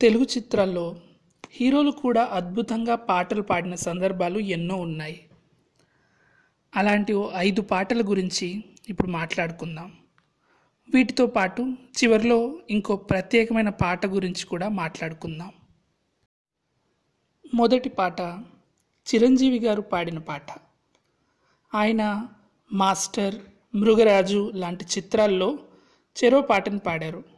తెలుగు చిత్రాల్లో హీరోలు కూడా అద్భుతంగా పాటలు పాడిన సందర్భాలు ఎన్నో ఉన్నాయి. అలాంటి ఓ ఐదు పాటల గురించి ఇప్పుడు మాట్లాడుకుందాం. వీటితో పాటు చివరిలో ఇంకో ప్రత్యేకమైన పాట గురించి కూడా మాట్లాడుకుందాం. మొదటి పాట చిరంజీవి గారు పాడిన పాట. ఆయన మాస్టర్ మృగరాజు లాంటి చిత్రాల్లో చెరో పాటను పాడారు.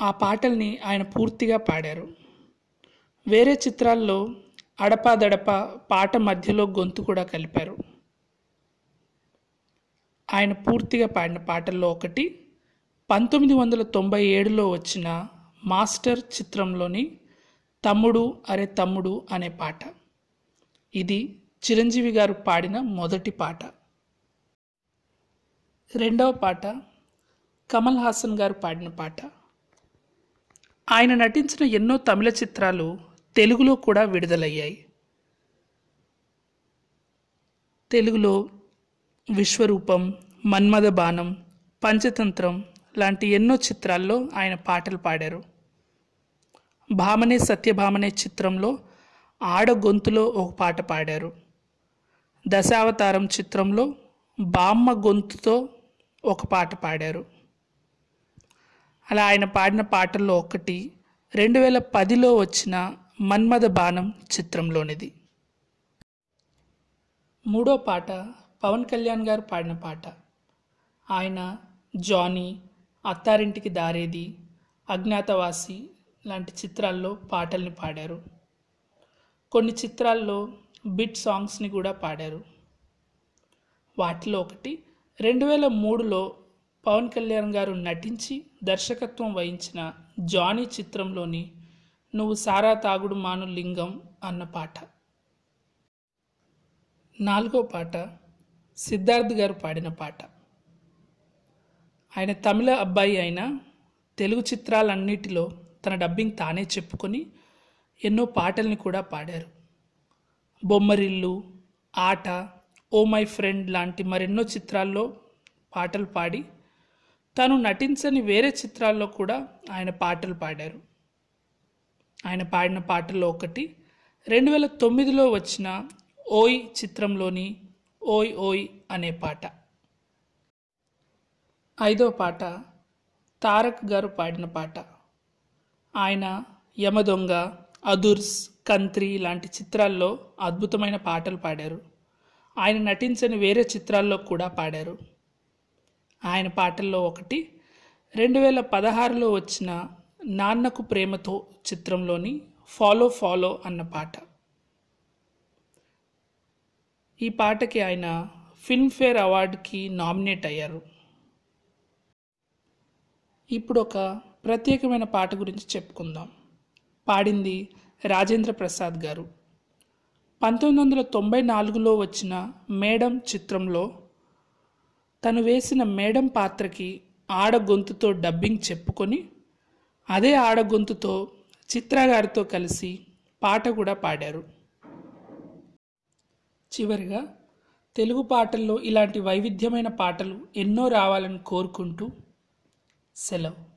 ఆ పాటల్ని ఆయన పూర్తిగా పాడారు. వేరే చిత్రాల్లో అడపాదడప పాట మధ్యలో గొంతు కూడా కలిపారు. ఆయన పూర్తిగా పాడిన పాటల్లో ఒకటి పంతొమ్మిది వందల తొంభై ఏడులో వచ్చిన మాస్టర్ చిత్రంలోని తమ్ముడు అరే తమ్ముడు అనే పాట. ఇది చిరంజీవి గారు పాడిన మొదటి పాట. రెండవ పాట కమల్ హాసన్ గారు పాడిన పాట. ఆయన నటించిన ఎన్నో తమిళ చిత్రాలు తెలుగులో కూడా విడుదలయ్యాయి. తెలుగులో విశ్వరూపం మన్మథ బాణం పంచతంత్రం లాంటి ఎన్నో చిత్రాల్లో ఆయన పాటలు పాడారు. భామనే సత్యభామనే చిత్రంలో ఆడ గొంతులో ఒక పాట పాడారు. దశావతారం చిత్రంలో బామ్మ గొంతుతో ఒక పాట పాడారు. అలా ఆయన పాడిన పాటల్లో ఒకటి రెండు వేల పదిలో వచ్చిన మన్మథ బాణం చిత్రంలోనిది. మూడో పాట పవన్ కళ్యాణ్ గారు పాడిన పాట. ఆయన జానీ అత్తారింటికి దారేది అజ్ఞాతవాసి లాంటి చిత్రాల్లో పాటల్ని పాడారు. కొన్ని చిత్రాల్లో బిట్ సాంగ్స్ని కూడా పాడారు. వాటిలో ఒకటి రెండు వేల మూడులో పవన్ కళ్యాణ్ గారు నటించి దర్శకత్వం వహించిన జానీ చిత్రంలోని నువ్వు సారా తాగుడు మాను లింగం అన్న పాట. నాలుగో పాట సిద్ధార్థ్ గారు పాడిన పాట. ఆయన తమిళ అబ్బాయి అయిన తెలుగు చిత్రాలన్నిటిలో తన డబ్బింగ్ తానే చెప్పుకొని ఎన్నో పాటల్ని కూడా పాడారు. బొమ్మరిల్లు ఆట ఓ మై ఫ్రెండ్ లాంటి మరెన్నో చిత్రాల్లో పాటలు పాడి తను నటించని వేరే చిత్రాల్లో కూడా ఆయన పాటలు పాడారు. ఆయన పాడిన పాటల్లో ఒకటి రెండు వేల తొమ్మిదిలో వచ్చిన ఓయ్ చిత్రంలోని ఓయ్ ఓయ్ అనే పాట. ఐదో పాట తారక్ గారు పాడిన పాట. ఆయన యమదొంగ అదుర్స్ కంత్రి లాంటి చిత్రాల్లో అద్భుతమైన పాటలు పాడారు. ఆయన నటించని వేరే చిత్రాల్లో కూడా పాడారు. ఆయన పాటల్లో ఒకటి రెండు వేల పదహారులో వచ్చిన నాన్నకు ప్రేమతో చిత్రంలోని ఫాలో ఫాలో అన్న పాట. ఈ పాటకి ఆయన ఫిల్మ్ఫేర్ అవార్డుకి నామినేట్ అయ్యారు. ఇప్పుడు ఒక ప్రత్యేకమైన పాట గురించి చెప్పుకుందాం. పాడింది రాజేంద్ర ప్రసాద్ గారు. పంతొమ్మిది వందల తొంభై నాలుగులో వచ్చిన మేడం చిత్రంలో తను వేసిన మేడం పాత్రకి ఆడగొంతుతో డబ్బింగ్ చెప్పుకొని అదే ఆడగొంతుతో చిత్రగారితో కలిసి పాట కూడా పాడారు. చివరిగా తెలుగు పాటల్లో ఇలాంటి వైవిధ్యమైన పాటలు ఎన్నో రావాలని కోరుకుంటూ సెలవు.